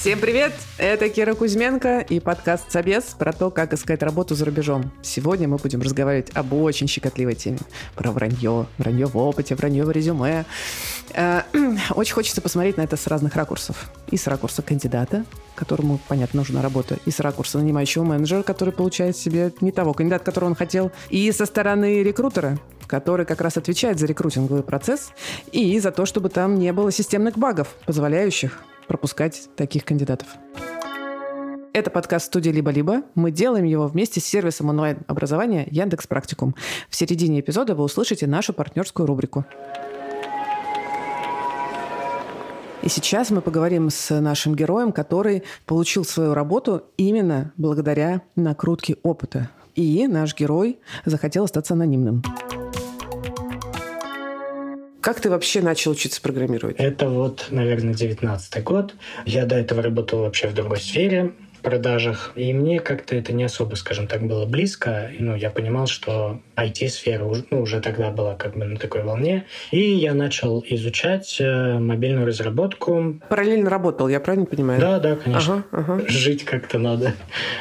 Всем привет! Это Кира Кузьменко и подкаст «Собес» про то, как искать работу за рубежом. Сегодня мы будем разговаривать об очень щекотливой теме. Про вранье, вранье в опыте, вранье в резюме. Э, очень хочется посмотреть на это с разных ракурсов. И с ракурса кандидата, которому, понятно, нужна работа, и с ракурса нанимающего менеджера, который получает себе не того кандидата, которого он хотел, и со стороны рекрутера, который как раз отвечает за рекрутинговый процесс и за то, чтобы там не было системных багов, позволяющих пропускать таких кандидатов. Это подкаст студии «Либо-либо». Мы делаем его вместе с сервисом онлайн-образования Яндекс Практикум. В середине эпизода вы услышите нашу партнерскую рубрику. И сейчас мы поговорим с нашим героем, который получил свою работу именно благодаря накрутке опыта. И наш герой захотел остаться анонимным. Как ты вообще начал учиться программировать? Это вот, наверное, девятнадцатый год. Я до этого работал вообще в другой сфере продажах. И мне как-то это не особо, скажем так, было близко. Ну, я понимал, что IT-сфера уже, ну, уже тогда была как бы на такой волне. И я начал изучать э, мобильную разработку. Параллельно работал, я правильно понимаю? Да, да, конечно. Ага, ага. Жить как-то надо.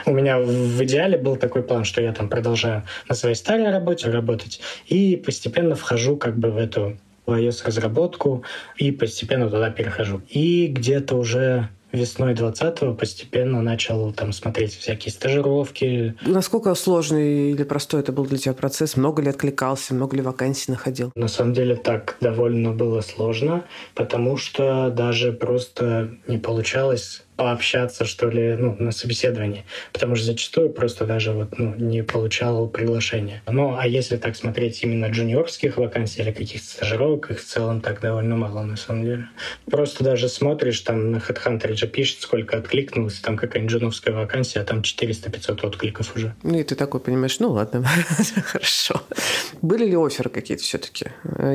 У меня в идеале был такой план, что я там продолжаю на своей старой работе работать и постепенно вхожу как бы в эту iOS-разработку и постепенно туда перехожу. И где-то уже весной 20-го постепенно начал там смотреть всякие стажировки. Насколько сложный или простой это был для тебя процесс? Много ли откликался, много ли вакансий находил? На самом деле так довольно было сложно, потому что даже просто не получалось пообщаться, что ли, ну, на собеседовании. Потому что зачастую просто даже вот, ну, не получал приглашения. Ну, а если так смотреть именно джуниорских вакансий или каких-то стажировок, их в целом так довольно мало, на самом деле. Просто даже смотришь, там на HeadHunter же пишет, сколько откликнулось, там какая-нибудь джуновская вакансия, а там 400-500 откликов уже. Ну, и ты такой понимаешь, ну, ладно, хорошо. Были ли оферы какие-то все-таки?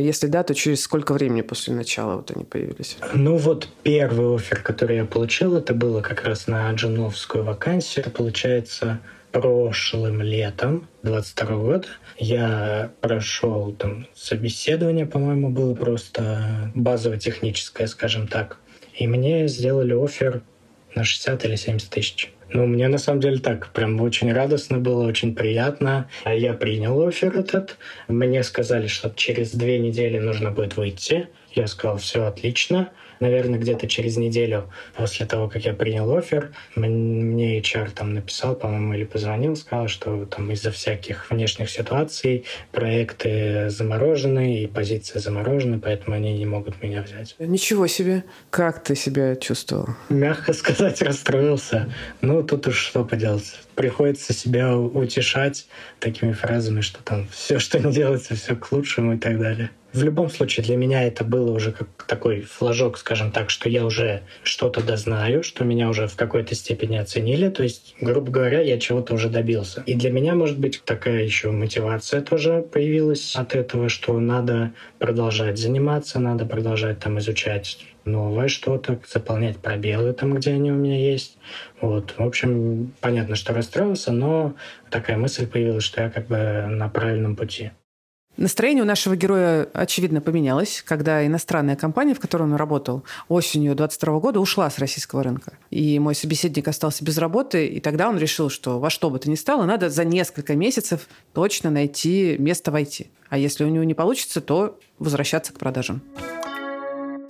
Если да, то через сколько времени после начала вот они появились? Ну, вот первый офер, который я получил, это было как раз на джуновскую вакансию. Это получается прошлым летом 22 года я прошел там собеседование, по-моему, было просто базово-техническое, скажем так. И мне сделали офер на 60 или 70 тысяч. Ну, мне на самом деле так прям очень радостно было, очень приятно. Я принял офер этот. Мне сказали, что через две недели нужно будет выйти. Я сказал, все отлично наверное, где-то через неделю после того, как я принял офер, мне HR там написал, по-моему, или позвонил, сказал, что там из-за всяких внешних ситуаций проекты заморожены и позиции заморожены, поэтому они не могут меня взять. Ничего себе. Как ты себя чувствовал? Мягко сказать, расстроился. Ну, тут уж что поделать. Приходится себя утешать такими фразами, что там все, что не делается, все к лучшему и так далее. В любом случае, для меня это было уже как такой флажок, скажем так, что я уже что-то дознаю, что меня уже в какой-то степени оценили. То есть, грубо говоря, я чего-то уже добился. И для меня, может быть, такая еще мотивация тоже появилась от этого, что надо продолжать заниматься, надо продолжать там изучать новое что-то, заполнять пробелы там, где они у меня есть. Вот. В общем, понятно, что расстроился, но такая мысль появилась, что я как бы на правильном пути. Настроение у нашего героя, очевидно, поменялось, когда иностранная компания, в которой он работал, осенью 22 года ушла с российского рынка. И мой собеседник остался без работы, и тогда он решил, что во что бы то ни стало, надо за несколько месяцев точно найти место в IT. А если у него не получится, то возвращаться к продажам.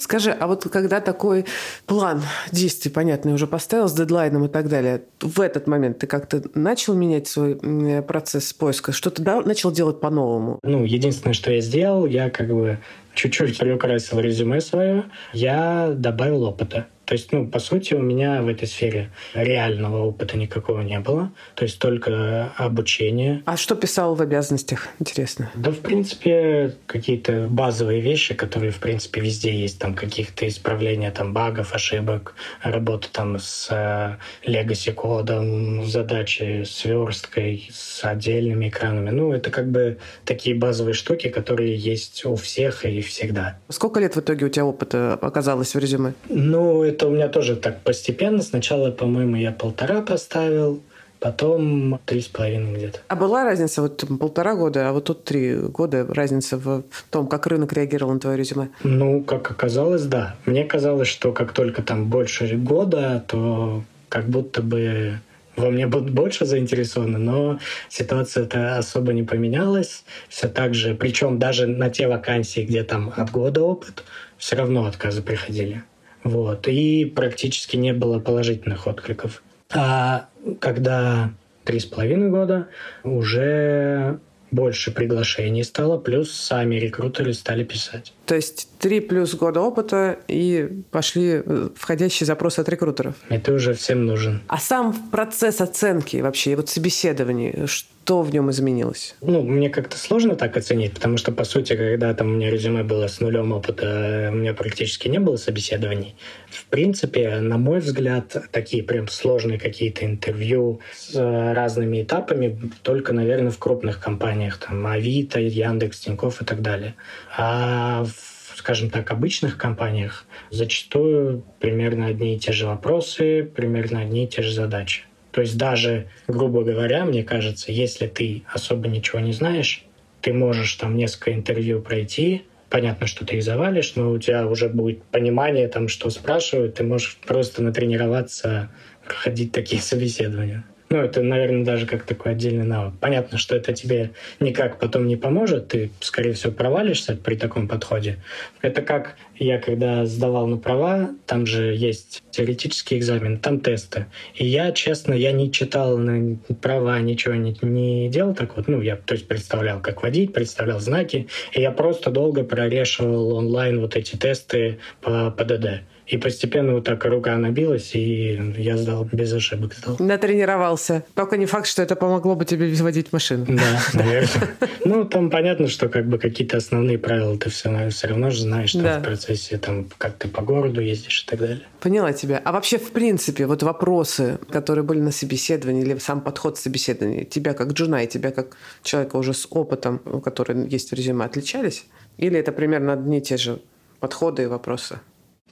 Скажи, а вот когда такой план действий, понятный, уже поставил с дедлайном и так далее, в этот момент ты как-то начал менять свой процесс поиска? Что-то да, начал делать по-новому? Ну, единственное, что я сделал, я как бы чуть-чуть приукрасил резюме свое, я добавил опыта. То есть, ну, по сути, у меня в этой сфере реального опыта никакого не было. То есть только обучение. А что писал в обязанностях, интересно? Да, в принципе, какие-то базовые вещи, которые, в принципе, везде есть. Там каких-то исправления там багов, ошибок, работа там с э, кодом, задачи с версткой, с отдельными экранами. Ну, это как бы такие базовые штуки, которые есть у всех и всегда. Сколько лет в итоге у тебя опыта оказалось в резюме? Ну, это у меня тоже так постепенно. Сначала, по-моему, я полтора поставил, потом три с половиной где-то. А была разница вот полтора года, а вот тут три года разница в том, как рынок реагировал на твое резюме? Ну, как оказалось, да. Мне казалось, что как только там больше года, то как будто бы во мне будут больше заинтересованы, но ситуация-то особо не поменялась. Все так же, причем даже на те вакансии, где там от года опыт, все равно отказы приходили. Вот. И практически не было положительных откликов. А когда три с половиной года уже больше приглашений стало, плюс сами рекрутеры стали писать. То есть три плюс года опыта и пошли э, входящие запросы от рекрутеров. Это уже всем нужен. А сам процесс оценки вообще, вот собеседование, что в нем изменилось? Ну, мне как-то сложно так оценить, потому что, по сути, когда там у меня резюме было с нулем опыта, у меня практически не было собеседований. В принципе, на мой взгляд, такие прям сложные какие-то интервью с разными этапами только, наверное, в крупных компаниях, там, Авито, Яндекс, Тинькофф и так далее. А в, скажем так, обычных компаниях зачастую примерно одни и те же вопросы, примерно одни и те же задачи. То есть даже, грубо говоря, мне кажется, если ты особо ничего не знаешь, ты можешь там несколько интервью пройти, понятно, что ты их завалишь, но у тебя уже будет понимание, там, что спрашивают, ты можешь просто натренироваться проходить такие собеседования. Ну, это, наверное, даже как такой отдельный навык. Понятно, что это тебе никак потом не поможет, ты, скорее всего, провалишься при таком подходе. Это как я, когда сдавал на права, там же есть теоретический экзамен, там тесты. И я, честно, я не читал на права, ничего не, не делал так вот. Ну, я, то есть, представлял, как водить, представлял знаки. И я просто долго прорешивал онлайн вот эти тесты по ПДД. И постепенно вот так рука набилась, и я сдал без ошибок. Сдал. Натренировался. Только не факт, что это помогло бы тебе водить машину. Да, наверное. Ну, там понятно, что как бы какие-то основные правила ты все, все равно же знаешь там, в процессе, там, как ты по городу ездишь и так далее. Поняла тебя. А вообще, в принципе, вот вопросы, которые были на собеседовании, или сам подход собеседования, тебя как джуна и тебя как человека уже с опытом, который есть в резюме, отличались? Или это примерно одни и те же подходы и вопросы?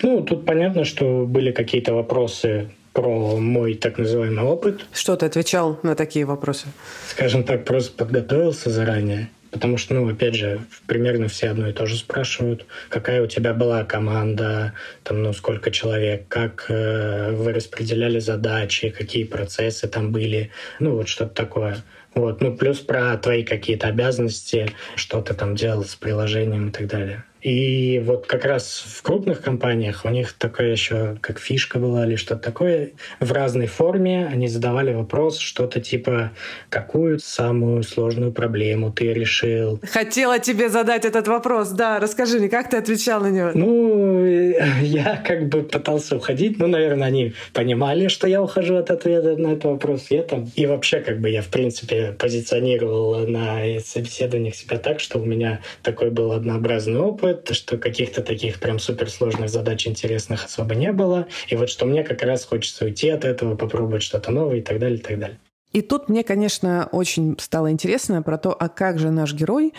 Ну, тут понятно, что были какие-то вопросы про мой так называемый опыт. Что ты отвечал на такие вопросы? Скажем так, просто подготовился заранее. Потому что, ну, опять же, примерно все одно и то же спрашивают, какая у тебя была команда, там, ну, сколько человек, как э, вы распределяли задачи, какие процессы там были, ну, вот что-то такое. Вот, ну, плюс про твои какие-то обязанности, что ты там делал с приложением и так далее. И вот как раз в крупных компаниях у них такое еще, как фишка была или что-то такое, в разной форме они задавали вопрос, что-то типа, какую самую сложную проблему ты решил? Хотела тебе задать этот вопрос, да, расскажи мне, как ты отвечал на него? Ну, я как бы пытался уходить, ну, наверное, они понимали, что я ухожу от ответа на этот вопрос. Я там, и вообще, как бы я, в принципе, позиционировал на собеседованиях себя так, что у меня такой был однообразный опыт, то что каких-то таких прям суперсложных задач интересных особо не было. И вот что мне как раз хочется уйти от этого, попробовать что-то новое и так далее, и так далее. И тут мне, конечно, очень стало интересно про то, а как же наш герой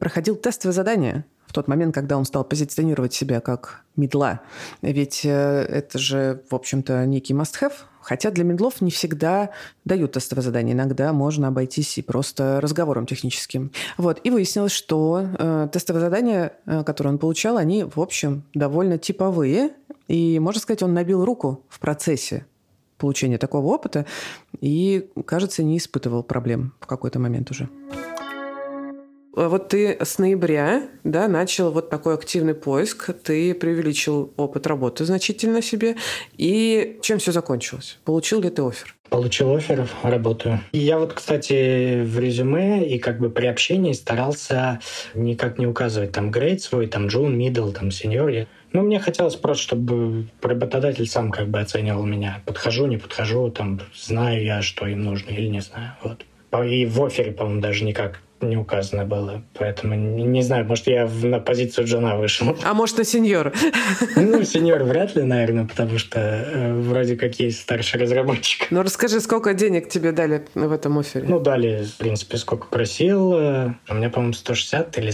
проходил тестовое задание в тот момент, когда он стал позиционировать себя как медла. Ведь э, это же, в общем-то, некий must-have Хотя для медлов не всегда дают тестовое задание. Иногда можно обойтись и просто разговором техническим. Вот. И выяснилось, что э, тестовые задания, э, которые он получал, они, в общем, довольно типовые. И, можно сказать, он набил руку в процессе получения такого опыта и, кажется, не испытывал проблем в какой-то момент уже. А вот ты с ноября да, начал вот такой активный поиск, ты преувеличил опыт работы значительно себе. И чем все закончилось? Получил ли ты офер? Получил офер, работаю. И я вот, кстати, в резюме и как бы при общении старался никак не указывать там грейд свой, там джун, мидл, там сеньор. Ну, мне хотелось просто, чтобы работодатель сам как бы оценивал меня. Подхожу, не подхожу, там, знаю я, что им нужно или не знаю. Вот. И в офере, по-моему, даже никак не указано было. Поэтому не, знаю, может, я на позицию Джона вышел. А может, и сеньор? Ну, сеньор вряд ли, наверное, потому что э, вроде как есть старший разработчик. Ну, расскажи, сколько денег тебе дали в этом офере? Ну, дали, в принципе, сколько просил. У меня, по-моему, 160 или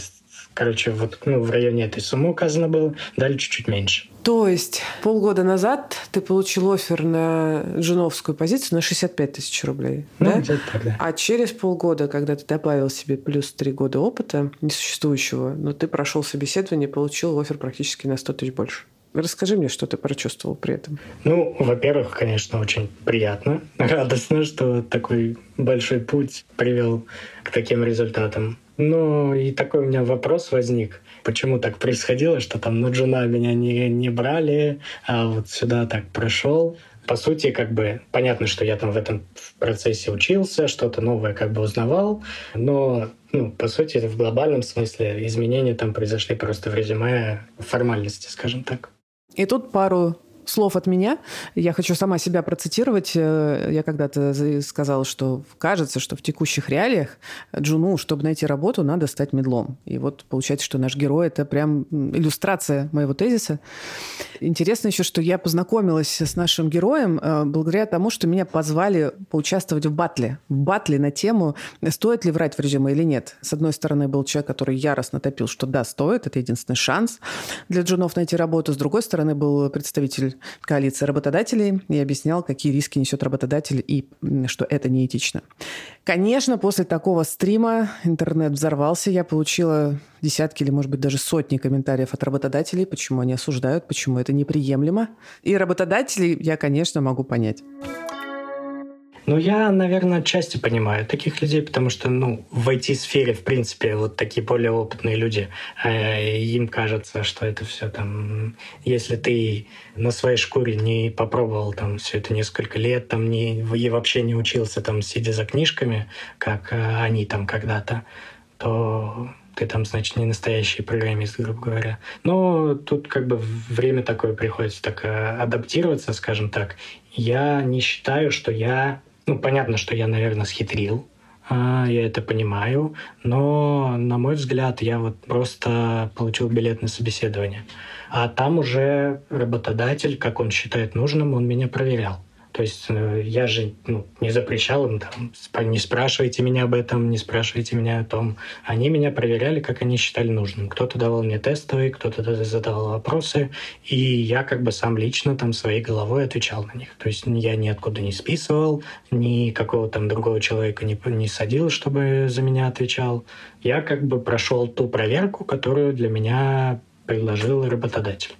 Короче, вот ну, в районе этой суммы указано было, дали чуть-чуть меньше. То есть полгода назад ты получил офер на джуновскую позицию на 65 тысяч рублей, ну, да? так, да. А через полгода, когда ты добавил себе плюс три года опыта несуществующего, но ты прошел собеседование и получил офер практически на 100 тысяч больше. Расскажи мне, что ты прочувствовал при этом. Ну, во-первых, конечно, очень приятно, радостно, что такой большой путь привел к таким результатам. Ну, и такой у меня вопрос возник. Почему так происходило, что там на джуна меня не, не брали, а вот сюда так прошел? По сути, как бы понятно, что я там в этом процессе учился, что-то новое как бы узнавал, но ну, по сути, в глобальном смысле изменения там произошли просто в резюме формальности, скажем так. И тут пару слов от меня. Я хочу сама себя процитировать. Э, я когда-то сказала, что кажется, что в текущих реалиях Джуну, чтобы найти работу, надо стать медлом. И вот получается, что наш герой — это прям иллюстрация моего тезиса. Интересно еще, что я познакомилась с нашим героем э, благодаря тому, что меня позвали поучаствовать в батле. В батле на тему, стоит ли врать в резюме или нет. С одной стороны, был человек, который яростно топил, что да, стоит, это единственный шанс для джунов найти работу. С другой стороны, был представитель коалиции работодателей и объяснял, какие риски несет работодатель и что это неэтично. Конечно, после такого стрима интернет взорвался. Я получила десятки или, может быть, даже сотни комментариев от работодателей, почему они осуждают, почему это неприемлемо. И работодателей я, конечно, могу понять. Ну, я, наверное, отчасти понимаю таких людей, потому что, ну, в IT-сфере, в принципе, вот такие более опытные люди, э, им кажется, что это все там, если ты на своей шкуре не попробовал там все это несколько лет, там не, и вообще не учился там, сидя за книжками, как э, они там когда-то, то ты там, значит, не настоящий программист, грубо говоря. Но тут как бы время такое приходится так э, адаптироваться, скажем так. Я не считаю, что я ну, понятно, что я, наверное, схитрил, а, я это понимаю, но, на мой взгляд, я вот просто получил билет на собеседование. А там уже работодатель, как он считает нужным, он меня проверял. То есть э, я же ну, не запрещал им там, не спрашивайте меня об этом, не спрашивайте меня о том. Они меня проверяли, как они считали нужным. Кто-то давал мне тестовые, кто-то задавал вопросы, и я как бы сам лично там своей головой отвечал на них. То есть я ниоткуда не списывал, ни какого там другого человека не, не садил, чтобы за меня отвечал. Я как бы прошел ту проверку, которую для меня предложил работодатель.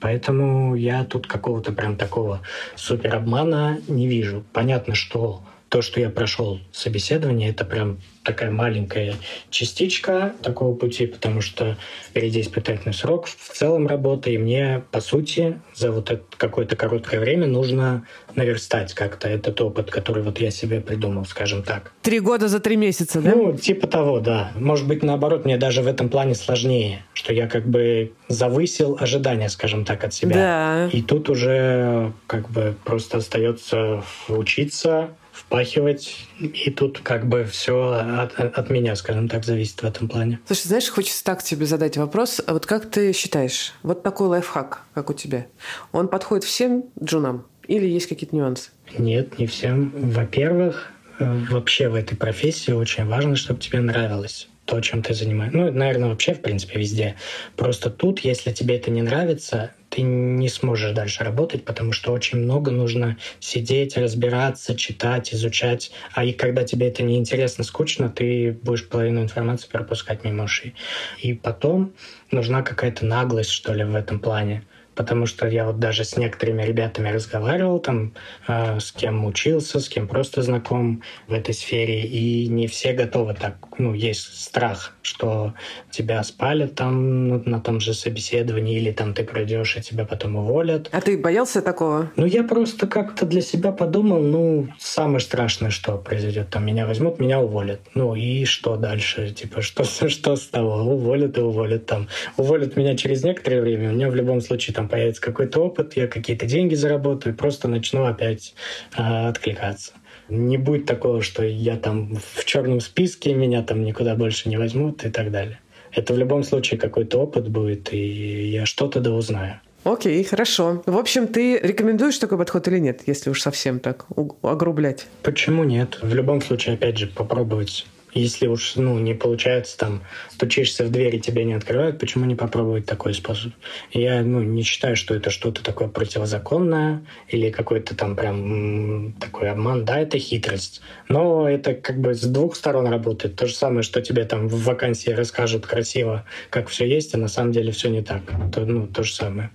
Поэтому я тут какого-то прям такого супер обмана не вижу. Понятно, что то, что я прошел собеседование, это прям такая маленькая частичка такого пути, потому что впереди испытательный срок, в целом работа, и мне, по сути, за вот это какое-то короткое время нужно наверстать как-то этот опыт, который вот я себе придумал, скажем так. Три года за три месяца, да? Ну, типа того, да. Может быть, наоборот, мне даже в этом плане сложнее, что я как бы завысил ожидания, скажем так, от себя. Да. И тут уже как бы просто остается учиться, впахивать, и тут как бы все от, от меня, скажем так, зависит в этом плане. Слушай, знаешь, хочется так тебе задать вопрос. А вот как ты считаешь, вот такой лайфхак, как у тебя, он подходит всем джунам или есть какие-то нюансы? Нет, не всем. Во-первых, э, вообще в этой профессии очень важно, чтобы тебе нравилось то, чем ты занимаешься. Ну, наверное, вообще, в принципе, везде. Просто тут, если тебе это не нравится, ты не сможешь дальше работать, потому что очень много нужно сидеть, разбираться, читать, изучать. А и когда тебе это неинтересно, скучно, ты будешь половину информации пропускать мимо ушей. И потом нужна какая-то наглость, что ли, в этом плане потому что я вот даже с некоторыми ребятами разговаривал, там, э, с кем учился, с кем просто знаком в этой сфере, и не все готовы так. Ну, есть страх, что тебя спалят там на, на том же собеседовании, или там ты пройдешь, и тебя потом уволят. А ты боялся такого? Ну, я просто как-то для себя подумал, ну, самое страшное, что произойдет, там, меня возьмут, меня уволят. Ну, и что дальше? Типа, что, что с того? Уволят и уволят там. Уволят меня через некоторое время, у меня в любом случае там появится какой-то опыт, я какие-то деньги заработаю, просто начну опять э, откликаться. Не будет такого, что я там в черном списке, меня там никуда больше не возьмут и так далее. Это в любом случае какой-то опыт будет, и я что-то да узнаю. Окей, хорошо. В общем, ты рекомендуешь такой подход или нет, если уж совсем так огрублять? Почему нет? В любом случае, опять же, попробовать Если уж ну, не получается, там, стучишься в дверь и тебе не открывают, почему не попробовать такой способ? Я ну, не считаю, что это что-то такое противозаконное или какой-то там прям такой обман. Да, это хитрость. Но это как бы с двух сторон работает. То же самое, что тебе там в вакансии расскажут красиво, как все есть, а на самом деле все не так. То, ну, то же самое.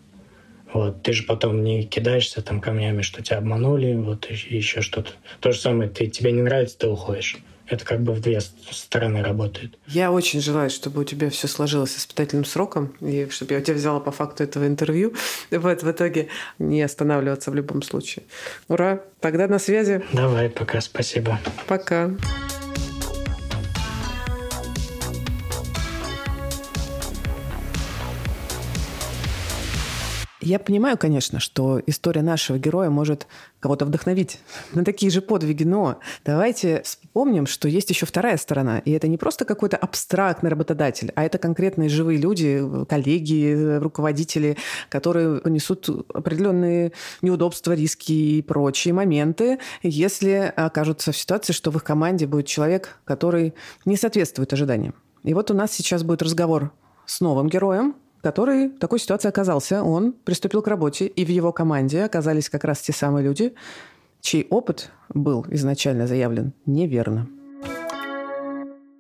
Вот, ты же потом не кидаешься там камнями, что тебя обманули, вот еще что-то. То же самое, ты, тебе не нравится, ты уходишь. Это как бы в две стороны работает. Я очень желаю, чтобы у тебя все сложилось испытательным сроком, и чтобы я у тебя взяла по факту этого интервью. Вот, в итоге не останавливаться в любом случае. Ура! Тогда на связи. Давай, пока, спасибо. Пока. Я понимаю, конечно, что история нашего героя может кого-то вдохновить на такие же подвиги, но давайте вспомним, что есть еще вторая сторона. И это не просто какой-то абстрактный работодатель, а это конкретные живые люди, коллеги, руководители, которые понесут определенные неудобства, риски и прочие моменты, если окажутся в ситуации, что в их команде будет человек, который не соответствует ожиданиям. И вот у нас сейчас будет разговор с новым героем, который в такой ситуации оказался. Он приступил к работе, и в его команде оказались как раз те самые люди, чей опыт был изначально заявлен неверно.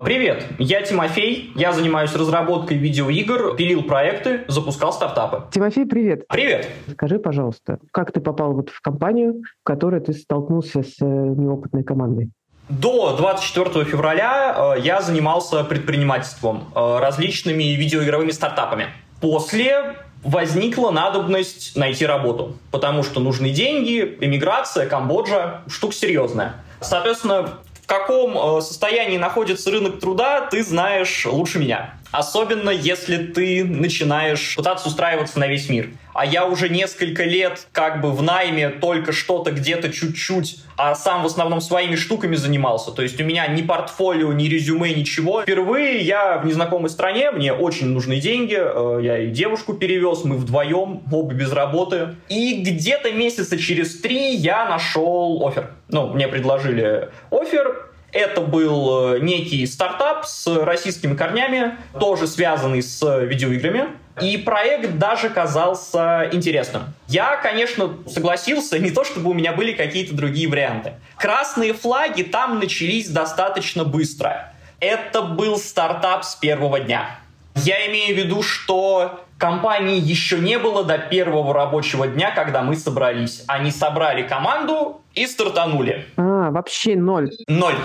Привет, я Тимофей, я занимаюсь разработкой видеоигр, пилил проекты, запускал стартапы. Тимофей, привет. Привет. Скажи, пожалуйста, как ты попал вот в компанию, в которой ты столкнулся с э, неопытной командой? До 24 февраля э, я занимался предпринимательством, э, различными видеоигровыми стартапами. После возникла надобность найти работу, потому что нужны деньги, иммиграция, Камбоджа, штука серьезная. Соответственно, в каком э, состоянии находится рынок труда, ты знаешь лучше меня. Особенно если ты начинаешь пытаться устраиваться на весь мир. А я уже несколько лет как бы в найме только что-то где-то чуть-чуть, а сам в основном своими штуками занимался. То есть у меня ни портфолио, ни резюме, ничего. Впервые я в незнакомой стране, мне очень нужны деньги, э, я и девушку перевез, мы вдвоем, оба без работы. И где-то месяца через три я нашел офер. Ну, мне предложили офер, это был э, некий стартап с российскими корнями, тоже связанный с видеоиграми. И проект даже казался интересным. Я, конечно, согласился, не то чтобы у меня были какие-то другие варианты. Красные флаги там начались достаточно быстро. Это был стартап с первого дня. Я имею в виду, что компании еще не было до первого рабочего дня, когда мы собрались. Они собрали команду и стартанули. А, вообще ноль. Ноль.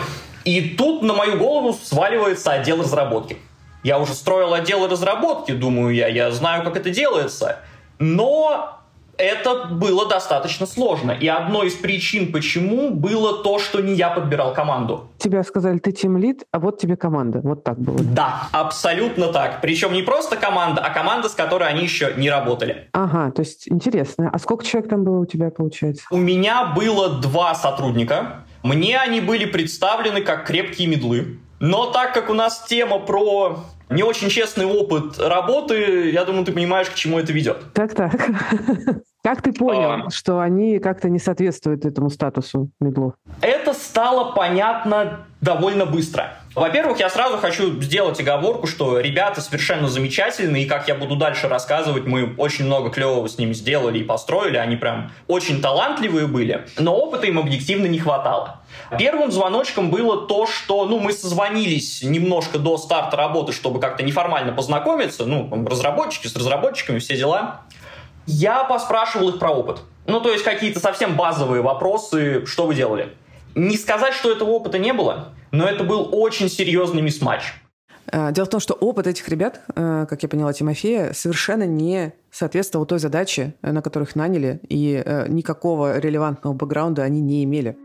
И тут на мою голову сваливается отдел разработки. Я уже строил отдел разработки, думаю я, я знаю, как это делается. Но это было достаточно сложно. И одной из причин, почему, было то, что не я подбирал команду. Тебя сказали, ты тимлит, а вот тебе команда. Вот так было. Да, абсолютно так. Причем не просто команда, а команда, с которой они еще не работали. Ага, то есть интересно. А сколько человек там было у тебя, получается? У меня было два сотрудника. Мне они были представлены как крепкие медлы. Но так как у нас тема про не очень честный опыт работы, я думаю, ты понимаешь, к чему это ведет. Так-так. Как ты понял, а... что они как-то не соответствуют этому статусу медлов? Это стало понятно довольно быстро. Во-первых, я сразу хочу сделать оговорку, что ребята совершенно замечательные, и как я буду дальше рассказывать, мы очень много клевого с ними сделали и построили, они прям очень талантливые были, но опыта им объективно не хватало. Первым звоночком было то, что ну, мы созвонились немножко до старта работы, чтобы как-то неформально познакомиться, ну, разработчики с разработчиками, все дела. Я поспрашивал их про опыт. Ну, то есть какие-то совсем базовые вопросы, что вы делали. Не сказать, что этого опыта не было, но это был очень серьезный мисс-матч. Э, дело в том, что опыт этих ребят, э, как я поняла Тимофея, совершенно не соответствовал той задаче, э, на которых наняли, и никакого релевантного бэкграунда они не имели.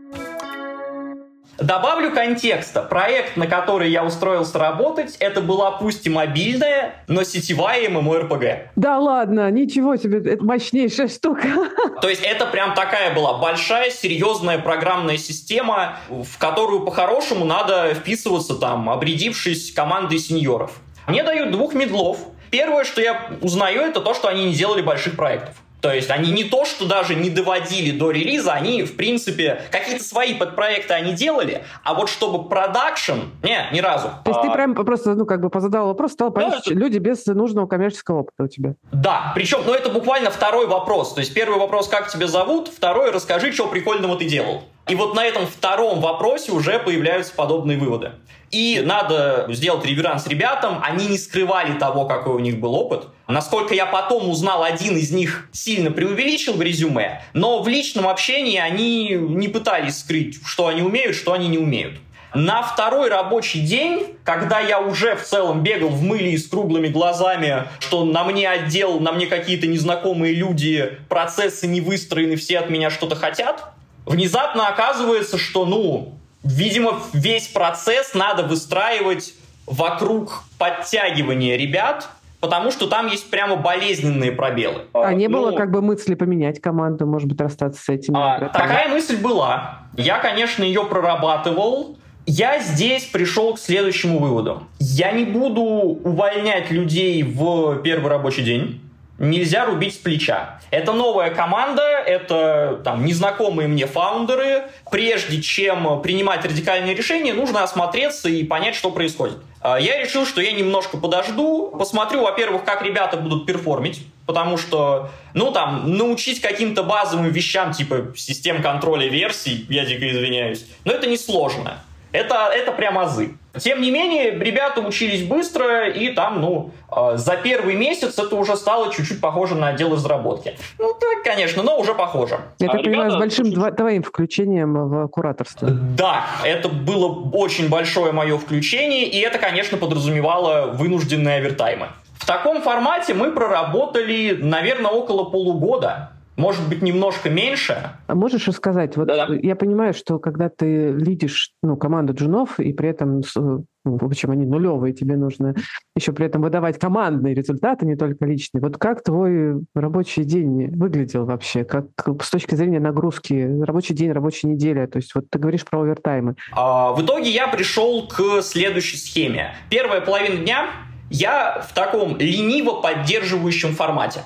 Добавлю контекста. Проект, на который я устроился работать, это была пусть и мобильная, но сетевая MMORPG. Да ладно, ничего себе, это мощнейшая штука. То есть это прям такая была большая, серьезная программная система, в которую по-хорошему надо вписываться там, обрядившись командой сеньоров. Мне дают двух медлов. Первое, что я узнаю, это то, что они не делали больших проектов. То есть они не то, что даже не доводили до релиза, они, в принципе, какие-то свои подпроекты они делали, а вот чтобы продакшн, не, ни разу. То есть а... ты прям просто, ну, как бы позадал вопрос, стал понять, да, люди без нужного коммерческого опыта у тебя. Да, причем, ну, это буквально второй вопрос. То есть первый вопрос, как тебя зовут, второй, расскажи, что прикольного ты делал. И вот на этом втором вопросе уже появляются подобные выводы. И надо сделать реверанс ребятам. Они не скрывали того, какой у них был опыт. Насколько я потом узнал, один из них сильно преувеличил в резюме, но в личном общении они не пытались скрыть, что они умеют, что они не умеют. На второй рабочий день, когда я уже в целом бегал в мыле и с круглыми глазами, что на мне отдел, на мне какие-то незнакомые люди, процессы не выстроены, все от меня что-то хотят, внезапно оказывается, что, ну, видимо, весь процесс надо выстраивать вокруг подтягивания ребят, потому что там есть прямо болезненные пробелы. А не ну, было как бы мысли поменять команду, может быть, расстаться с этим? А, такая мысль была. Я, конечно, ее прорабатывал. Я здесь пришел к следующему выводу. Я не буду увольнять людей в первый рабочий день нельзя рубить с плеча. Это новая команда, это там незнакомые мне фаундеры. Прежде чем принимать радикальные решения, нужно осмотреться и понять, что происходит. А, я решил, что я немножко подожду, посмотрю, во-первых, как ребята будут перформить, потому что, ну, там, научить каким-то базовым вещам, типа систем контроля версий, я дико извиняюсь, но это несложно. Это, это прям азы. Тем не менее, ребята учились быстро, и там, ну, э, за первый месяц это уже стало чуть-чуть похоже на отдел разработки. Ну, так, конечно, но уже похоже. Я так а понимаю, с большим твоим включением в кураторство. Да, это было очень большое мое включение, и это, конечно, подразумевало вынужденные овертаймы. В таком формате мы проработали, наверное, около полугода может быть, немножко меньше. А можешь рассказать? Вот Да-да. я понимаю, что когда ты лидишь ну, команду джунов, и при этом, ну, в общем, они нулевые, тебе нужно еще при этом выдавать командные результаты, не только личные. Вот как твой рабочий день выглядел вообще? Как с точки зрения нагрузки? Рабочий день, рабочая неделя? То есть вот ты говоришь про овертаймы. А, в итоге я пришел к следующей схеме. Первая половина дня я в таком лениво поддерживающем формате.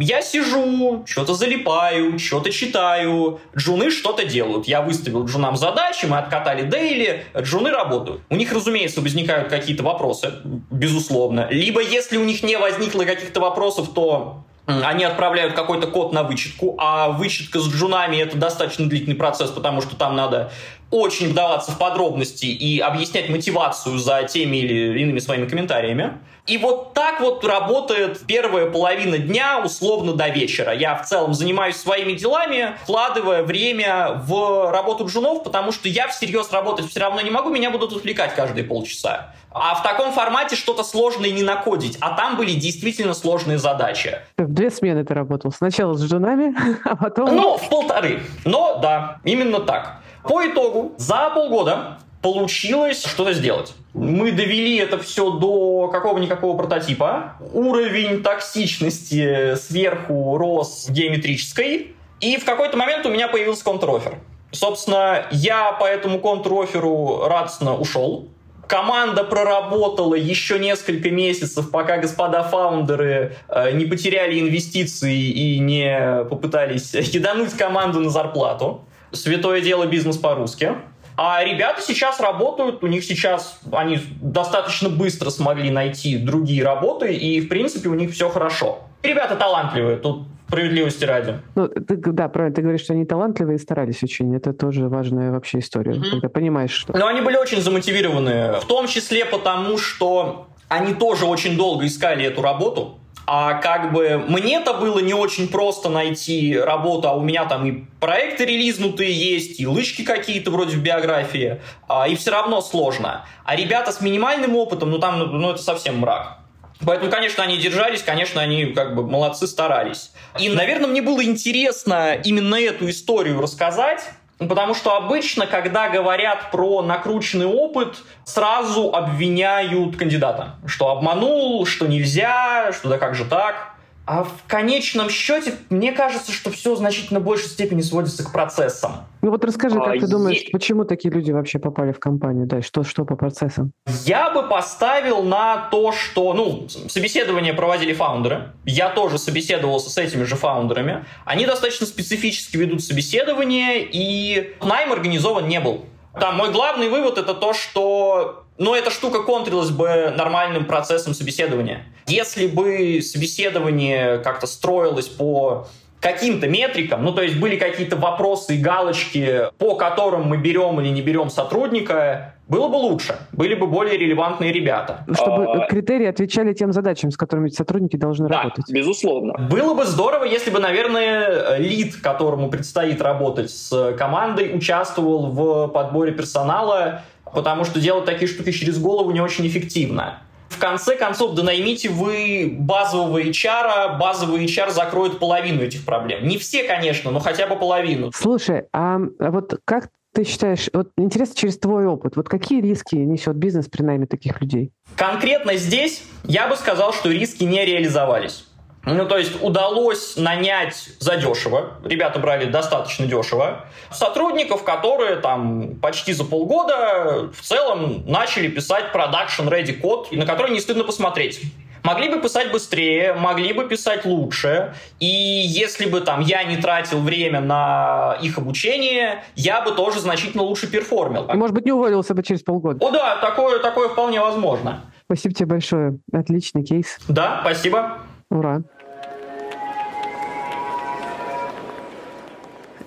Я сижу, что-то залипаю, что-то читаю, джуны что-то делают. Я выставил джунам задачи, мы откатали дейли, джуны работают. У них, разумеется, возникают какие-то вопросы, безусловно. Либо если у них не возникло каких-то вопросов, то они отправляют какой-то код на вычетку, а вычетка с джунами это достаточно длительный процесс, потому что там надо очень вдаваться в подробности и объяснять мотивацию за теми или иными своими комментариями. И вот так вот работает первая половина дня, условно, до вечера. Я в целом занимаюсь своими делами, вкладывая время в работу джунов, потому что я всерьез работать все равно не могу, меня будут отвлекать каждые полчаса. А в таком формате что-то сложное не накодить, а там были действительно сложные задачи. В две смены ты работал. Сначала с джунами, а потом... Ну, в полторы. Но да, именно так. По итогу, за полгода получилось что-то сделать. Мы довели это все до какого-никакого прототипа. Уровень токсичности сверху рос геометрической. И в какой-то момент у меня появился контрофер. Собственно, я по этому контроферу радостно ушел. Команда проработала еще несколько месяцев, пока господа фаундеры э, не потеряли инвестиции и не попытались кидануть команду на зарплату. Святое дело бизнес по-русски. А ребята сейчас работают, у них сейчас, они достаточно быстро смогли найти другие работы, и, в принципе, у них все хорошо. Ребята талантливые, тут справедливости ради. Ну, ты, да, правильно, ты говоришь, что они талантливые и старались очень. Это тоже важная вообще история, mm-hmm. когда понимаешь, что... Но они были очень замотивированы, в том числе потому, что они тоже очень долго искали эту работу, а как бы мне-то было не очень просто найти работу, а у меня там и проекты релизнутые есть, и лычки какие-то вроде в биографии, а, и все равно сложно. А ребята с минимальным опытом, ну там, ну, ну это совсем мрак. Поэтому, конечно, они держались, конечно, они как бы молодцы, старались. И, наверное, мне было интересно именно эту историю рассказать, Потому что обычно, когда говорят про накрученный опыт, сразу обвиняют кандидата, что обманул, что нельзя, что да как же так. А в конечном счете, мне кажется, что все в значительно большей степени сводится к процессам. Ну вот расскажи, как А, ты думаешь, е- почему такие люди вообще попали в компанию? Да, и что, что по процессам? Я бы поставил на то, что, ну, собеседование проводили фаундеры. Я тоже собеседовался с этими же фаундерами. Они достаточно специфически ведут собеседование, и найм организован не был. Там мой главный вывод это то, что ну, эта штука контрилась бы нормальным процессом собеседования. Если бы собеседование как-то строилось по каким-то метрикам, ну, то есть были какие-то вопросы и галочки, по которым мы берем или не берем сотрудника, было бы лучше, были бы более релевантные ребята. Чтобы А- критерии отвечали тем задачам, с которыми сотрудники должны Да, работать. безусловно. Было бы здорово, если бы, наверное, лид, которому предстоит работать с командой, участвовал в подборе персонала, потому что делать такие штуки через голову не очень эффективно. В конце концов, да наймите вы базового HR, базовый HR закроет половину этих проблем. Не все, конечно, но хотя бы половину. Слушай, а а вот как ты считаешь, вот интересно через твой опыт, вот какие риски несет бизнес при найме таких людей? Конкретно здесь я бы сказал, что риски не реализовались. Ну, то есть удалось нанять задешево, ребята брали достаточно дешево, сотрудников, которые там почти за полгода в целом начали писать production-ready код, на который не стыдно посмотреть. Могли бы писать быстрее, могли бы писать лучше, и если бы там я не тратил время на их обучение, я бы тоже значительно лучше перформил. И, может быть, не уволился бы через полгода. О да, такое, такое вполне возможно. Спасибо тебе большое. Отличный кейс. Да, спасибо. Ура.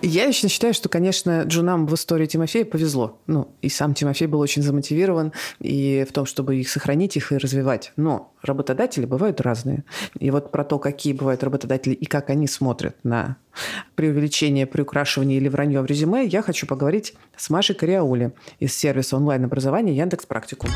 Я лично считаю, что, конечно, джунам в истории Тимофея повезло. Ну, и сам Тимофей был очень замотивирован и в том, чтобы их сохранить, их и развивать. Но работодатели бывают разные. И вот про то, какие бывают работодатели и как они смотрят на преувеличение, приукрашивание или вранье в резюме, я хочу поговорить с Машей Кориаули из сервиса онлайн-образования Яндекс Практикум.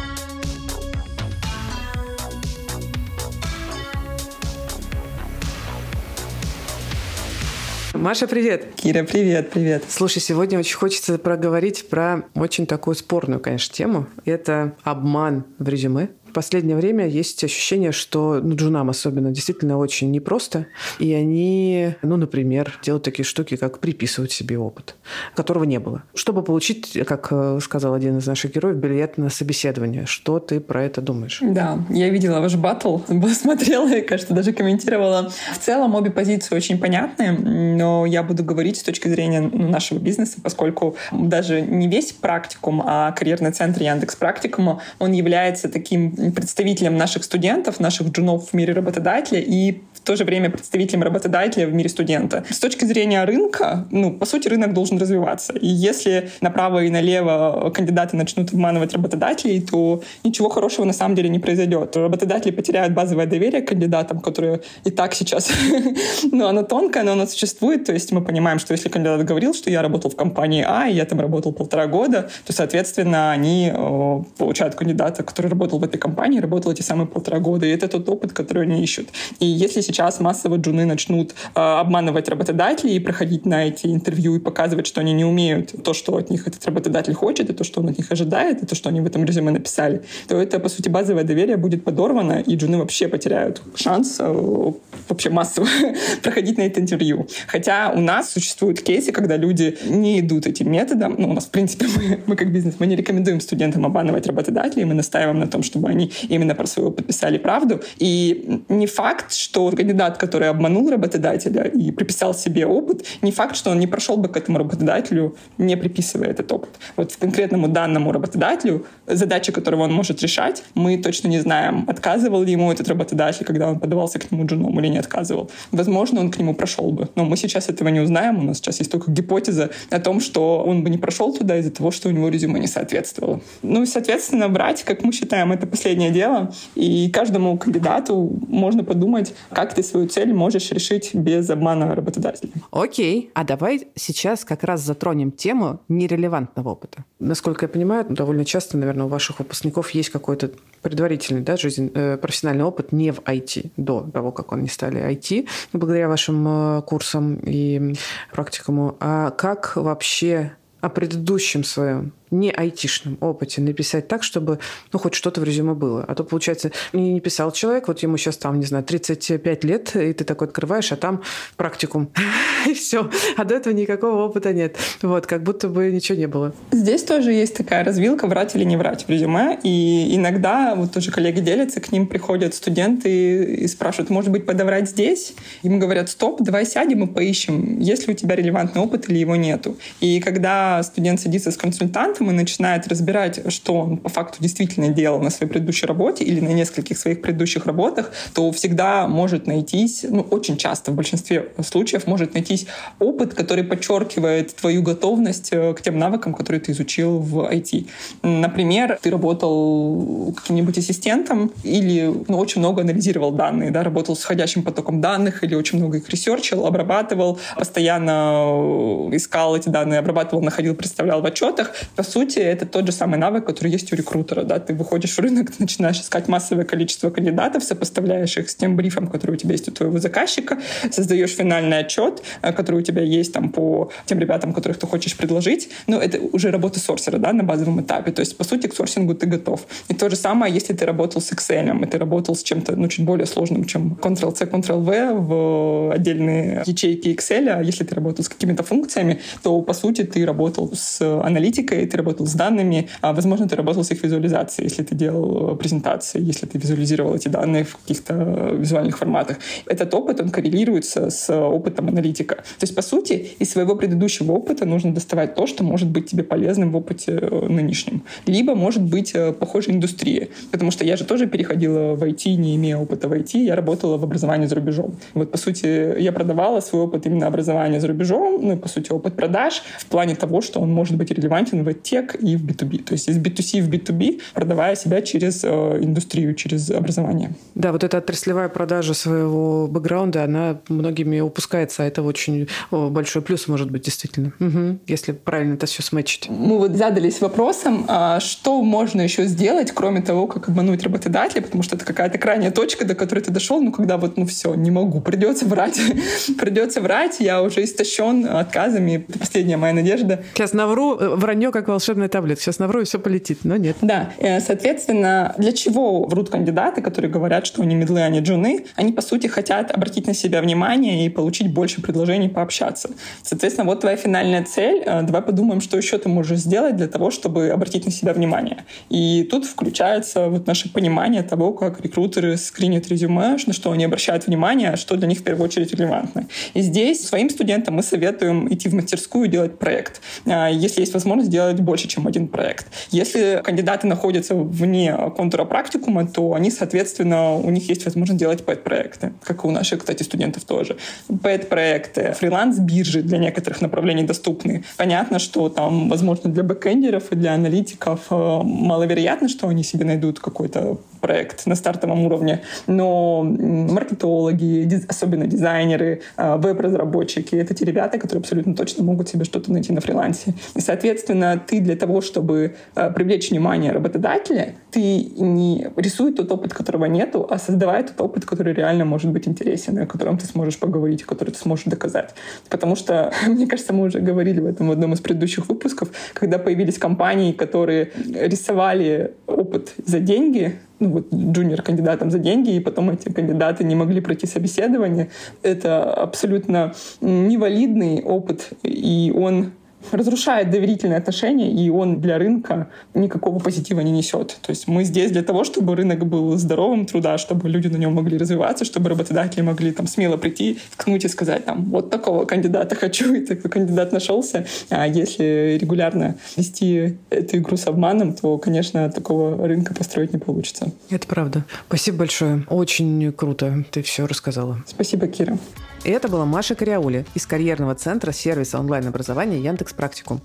Маша, привет! Кира, привет, привет. Слушай, сегодня очень хочется проговорить про очень такую спорную, конечно, тему. Это обман в резюме. Последнее время есть ощущение, что ну, джунам особенно действительно очень непросто. И они, ну, например, делают такие штуки, как приписывать себе опыт, которого не было. Чтобы получить, как э, сказал один из наших героев, билет на собеседование. Что ты про это думаешь? Да, я видела ваш батл, смотрела и, кажется, даже комментировала. В целом обе позиции очень понятны, но я буду говорить с точки зрения нашего бизнеса, поскольку даже не весь практикум, а карьерный центр Яндекс Практикума, он является таким представителем наших студентов, наших джунов в мире работодателя и то же время представителем работодателя в мире студента. С точки зрения рынка, ну, по сути, рынок должен развиваться. И если направо и налево кандидаты начнут обманывать работодателей, то ничего хорошего на самом деле не произойдет. Работодатели потеряют базовое доверие к кандидатам, которые и так сейчас, ну, оно тонкое, но оно существует. То есть мы понимаем, что если кандидат говорил, что я работал в компании А, и я там работал полтора года, то, соответственно, они э, получают кандидата, который работал в этой компании, работал эти самые полтора года, и это тот опыт, который они ищут. И если сейчас массово джуны начнут э, обманывать работодателей и проходить на эти интервью и показывать, что они не умеют то, что от них этот работодатель хочет, и то, что он от них ожидает, и то, что они в этом резюме написали, то это, по сути, базовое доверие будет подорвано, и джуны вообще потеряют шанс э, вообще массово проходить на это интервью. Хотя у нас существуют кейсы, когда люди не идут этим методом. Ну, у нас, в принципе, мы, мы как бизнес, мы не рекомендуем студентам обманывать работодателей, мы настаиваем на том, чтобы они именно про свой опыт писали правду. И не факт, что кандидат, который обманул работодателя и приписал себе опыт, не факт, что он не прошел бы к этому работодателю, не приписывая этот опыт. Вот в конкретному данному работодателю, задачи которого он может решать, мы точно не знаем, отказывал ли ему этот работодатель, когда он подавался к нему джуном или не отказывал. Возможно, он к нему прошел бы, но мы сейчас этого не узнаем. У нас сейчас есть только гипотеза о том, что он бы не прошел туда из-за того, что у него резюме не соответствовало. Ну и, соответственно, брать, как мы считаем, это последнее дело. И каждому кандидату можно подумать, как ты свою цель можешь решить без обмана работодателя. Окей, а давай сейчас как раз затронем тему нерелевантного опыта. Насколько я понимаю, довольно часто, наверное, у ваших выпускников есть какой-то предварительный да, жизнь, э, профессиональный опыт не в IT, до того, как они стали IT, благодаря вашим э, курсам и практикуму. А как вообще о предыдущем своем не айтишном опыте написать так, чтобы ну, хоть что-то в резюме было. А то, получается, не писал человек, вот ему сейчас там, не знаю, 35 лет, и ты такой открываешь, а там практикум. и все. А до этого никакого опыта нет. Вот, как будто бы ничего не было. Здесь тоже есть такая развилка, врать или не врать в резюме. И иногда, вот тоже коллеги делятся, к ним приходят студенты и спрашивают, может быть, подобрать здесь? Ему говорят, стоп, давай сядем и поищем, есть ли у тебя релевантный опыт или его нету. И когда студент садится с консультантом и начинает разбирать, что он по факту действительно делал на своей предыдущей работе или на нескольких своих предыдущих работах, то всегда может найтись, ну, очень часто в большинстве случаев может найтись опыт, который подчеркивает твою готовность э, к тем навыкам, которые ты изучил в IT. Например, ты работал каким-нибудь ассистентом или ну, очень много анализировал данные, да, работал с входящим потоком данных или очень много их ресерчил, обрабатывал, постоянно э, искал эти данные, обрабатывал, находил, представлял в отчетах. По сути, это тот же самый навык, который есть у рекрутера. Да? Ты выходишь в рынок, ты начинаешь искать массовое количество кандидатов, сопоставляешь их с тем брифом, который у тебя есть у твоего заказчика, создаешь финальный отчет, э, который у тебя есть там по тем ребятам, которых ты хочешь предложить. Ну, это уже работа сорсера да, на базовом этапе. То есть, по сути, к сорсингу ты готов. И то же самое, если ты работал с Excel, и ты работал с чем-то ну, чуть более сложным, чем Ctrl-C, Ctrl-V в отдельные ячейки Excel, а если ты работал с какими-то функциями, то, по сути, ты работал с аналитикой, ты работал с данными, а, возможно, ты работал с их визуализацией, если ты делал презентации, если ты визуализировал эти данные в каких-то визуальных форматах. Этот опыт, он коррелируется с опытом аналитика. То есть, по сути, из своего предыдущего опыта нужно доставать то, что может быть тебе полезным в опыте э, нынешнем. Либо может быть э, похожей индустрии. Потому что я же тоже переходила в IT, не имея опыта в IT, я работала в образовании за рубежом. Вот, по сути, я продавала свой опыт именно образования за рубежом, ну по сути, опыт продаж в плане того, что он может быть релевантен в тех и в B2B. То есть из B2C в B2B, продавая себя через э, индустрию, через образование. Да, вот эта отраслевая продажа своего бэкграунда, она многими упускается, а это очень большой плюс может быть действительно, угу, если правильно это все сметчить. Мы вот задались вопросом, а что можно еще сделать, кроме того, как обмануть работодателя, потому что это какая-то крайняя точка, до которой ты дошел, ну когда вот, ну все, не могу, придется врать, придется врать, я уже истощен отказами, последняя моя надежда. Сейчас навру, э, вранье как волшебная таблетка, сейчас навру и все полетит, но нет. Да, э, соответственно, для чего врут кандидаты, которые говорят, что они медлы, они джуны? Они, по сути, хотят обратить на себя внимание и получить больше предложений пообщаться. Соответственно, вот твоя финальная цель. Э, давай подумаем, что еще ты можешь сделать для того, чтобы обратить на себя внимание. И тут включается вот наше понимание того, как рекрутеры скринят резюме, на что они обращают внимание, а что для них в первую очередь релевантно. И здесь своим студентам мы советуем идти в мастерскую делать проект. Э, если есть возможность сделать больше, чем один проект. Если кандидаты находятся вне контура практикума, то они, соответственно, у них есть возможность делать пэт-проекты, как и у наших, кстати, студентов тоже. Пэт-проекты, фриланс-биржи для некоторых направлений доступны. Понятно, что там, возможно, для бэкэндеров и для аналитиков э, маловероятно, что они себе найдут какой-то проект на стартовом уровне, но маркетологи, особенно дизайнеры, э, веб-разработчики — это те ребята, которые абсолютно точно могут себе что-то найти на фрилансе. И, соответственно, ты для того, чтобы э, привлечь внимание работодателя, ты не рисуй тот опыт, которого нету, а создавай тот опыт, который реально может быть интересен, о котором ты сможешь поговорить, который ты сможешь доказать. Потому что, мне кажется, мы уже говорили в этом в одном из предыдущих выпусков, когда появились компании, которые рисовали опыт за деньги, ну, вот, джуниор-кандидатам за деньги, и потом эти кандидаты не могли пройти собеседование. Это абсолютно невалидный опыт, и он разрушает доверительные отношения, и он для рынка никакого позитива не несет. То есть мы здесь для того, чтобы рынок был здоровым труда, чтобы люди на нем могли развиваться, чтобы работодатели могли там смело прийти, ткнуть и сказать там, вот такого кандидата хочу, и такой кандидат нашелся. А если регулярно вести эту игру с обманом, то, конечно, такого рынка построить не получится. Это правда. Спасибо большое. Очень круто ты все рассказала. Спасибо, Кира. И это была Маша Кориаули из карьерного центра сервиса онлайн-образования Яндекс Практикум.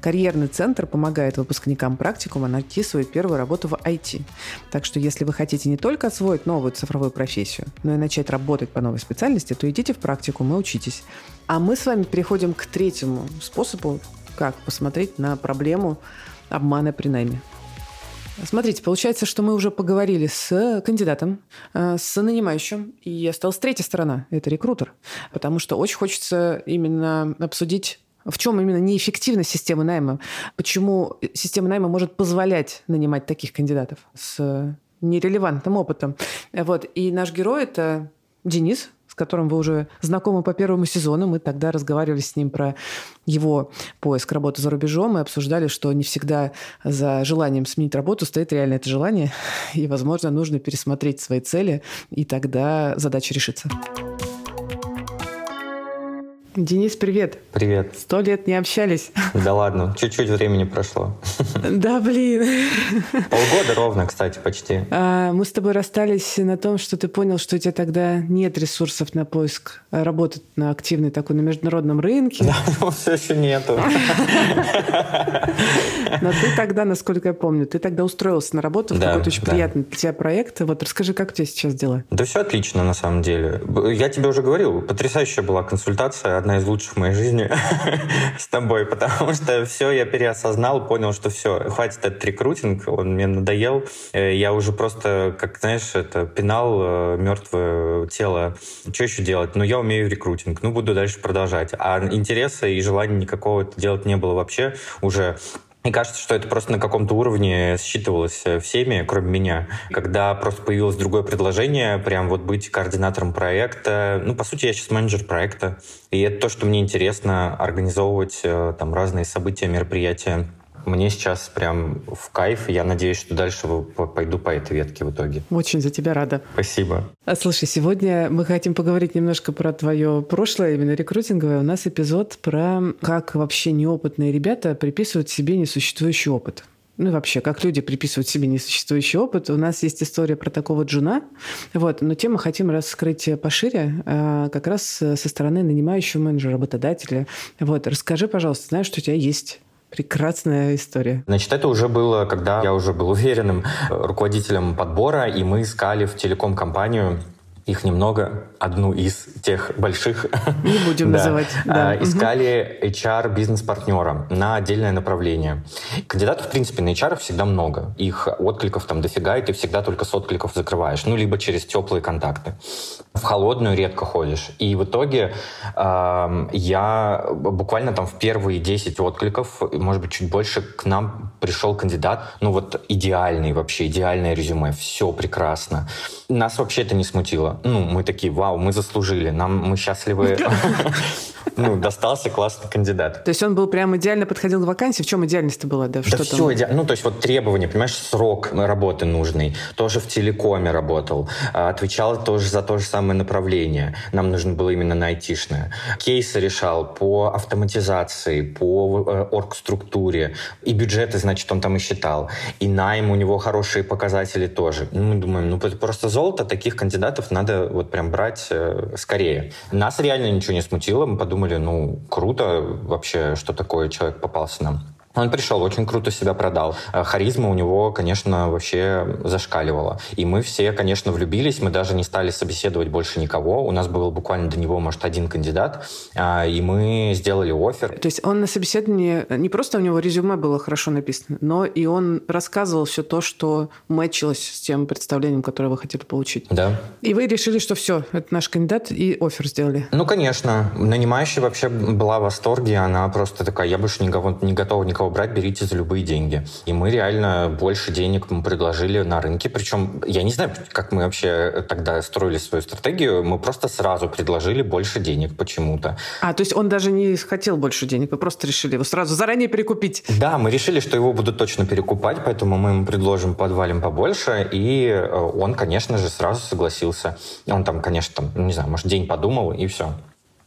Карьерный центр помогает выпускникам практикума найти свою первую работу в IT. Так что если вы хотите не только освоить новую цифровую профессию, но и начать работать по новой специальности, то идите в практикум и учитесь. А мы с вами переходим к третьему способу, как посмотреть на проблему обмана при найме. Смотрите, получается, что мы уже поговорили с кандидатом, э, с нанимающим, и осталась третья сторона – это рекрутер. Потому что очень хочется именно обсудить В чем именно неэффективность системы найма? Почему система найма может позволять нанимать таких кандидатов с нерелевантным опытом? Вот. И наш герой – это Денис, которым вы уже знакомы по первому сезону. Мы тогда разговаривали с ним про его поиск работы за рубежом и обсуждали, что не всегда за желанием сменить работу стоит реально это желание. И, возможно, нужно пересмотреть свои цели, и тогда задача решится. Денис, привет. Привет. Сто лет не общались. Да ладно, чуть-чуть времени прошло. Да, блин. Полгода ровно, кстати, почти. А, мы с тобой расстались на том, что ты понял, что у тебя тогда нет ресурсов на поиск работы на активной такой на международном рынке. Да, но все еще нету. Но ты тогда, насколько я помню, ты тогда устроился на работу в да, какой-то очень да. приятный для тебя проект. Вот расскажи, как у тебя сейчас дела? Да все отлично, на самом деле. Я тебе уже говорил, потрясающая была консультация, одна из лучших в моей жизни с тобой, потому что все я переосознал, понял, что все, хватит этот рекрутинг, он мне надоел. Э, я уже просто, как, знаешь, это пенал э, мертвое тело. Что еще делать? Ну, я умею рекрутинг, ну, буду дальше продолжать. А интереса и желания никакого делать не было вообще уже мне кажется, что это просто на каком-то уровне считывалось э, всеми, кроме меня. Когда просто появилось другое предложение, прям вот быть координатором проекта. Ну, по сути, я сейчас менеджер проекта. И это то, что мне интересно, организовывать э, там разные события, мероприятия. Мне сейчас прям в кайф, и я надеюсь, что дальше пойду по этой ветке в итоге. Очень за тебя рада. Спасибо. А, слушай, сегодня мы хотим поговорить немножко про твое прошлое, именно рекрутинговое. У нас эпизод про как вообще неопытные ребята приписывают себе несуществующий опыт. Ну и вообще, как люди приписывают себе несуществующий опыт. У нас есть история про такого джуна. Вот. Но тему хотим раскрыть пошире, а, как раз со стороны нанимающего менеджера, работодателя. Вот. Расскажи, пожалуйста, знаешь, что у тебя есть Прекрасная история. Значит, это уже было, когда я уже был уверенным руководителем подбора, и мы искали в телеком-компанию их немного, одну из тех больших. Не будем называть. Да. А, искали HR бизнес-партнера на отдельное направление. Кандидатов, в принципе, на HR всегда много. Их откликов там дофига, и ты всегда только с откликов закрываешь. Ну, либо через теплые контакты. В холодную редко ходишь. И в итоге э, я буквально там в первые 10 откликов, может быть, чуть больше, к нам пришел кандидат. Ну, вот идеальный вообще, идеальное резюме. Все прекрасно. Нас вообще это не смутило ну, мы такие, вау, мы заслужили, нам мы счастливы. Ну, достался классный кандидат. То есть он был прям идеально подходил к вакансии? В чем идеальность-то была? Да, да все идеально. Ну, то есть вот требования, понимаешь, срок работы нужный. Тоже в телекоме работал. А, отвечал тоже за то же самое направление. Нам нужно было именно на айтишное. Кейсы решал по автоматизации, по э, оргструктуре. И бюджеты, значит, он там и считал. И найм у него хорошие показатели тоже. Ну, мы думаем, ну, просто золото. Таких кандидатов надо вот прям брать э, скорее. Нас реально ничего не смутило. Мы подумали, ну, круто вообще, что такое человек попался нам. Он пришел, очень круто себя продал. Э, харизма у него, конечно, вообще зашкаливала. И мы все, конечно, влюбились. Мы даже не стали собеседовать больше никого. У нас был буквально до него, может, один кандидат. А, и мы сделали офер. То есть он на собеседовании, не просто у него резюме было хорошо написано, но и он рассказывал все то, что мэчилось с тем представлением, которое вы хотели получить. Да. И вы решили, что все, это наш кандидат, и офер сделали. Ну, конечно. Нанимающая вообще была в восторге. Она просто такая, я больше не, не готова никого кого брать, берите за любые деньги. И мы реально больше денег мы предложили на рынке. Причем я не знаю, как мы вообще тогда строили свою стратегию. Мы просто сразу предложили больше денег почему-то. А, то есть он даже не хотел больше денег, вы просто решили его сразу заранее перекупить? Да, мы решили, что его будут точно перекупать, поэтому мы ему предложим, подвалим побольше, и э, он, конечно же, сразу согласился. Он там, конечно, там, не знаю, может, день подумал, и все.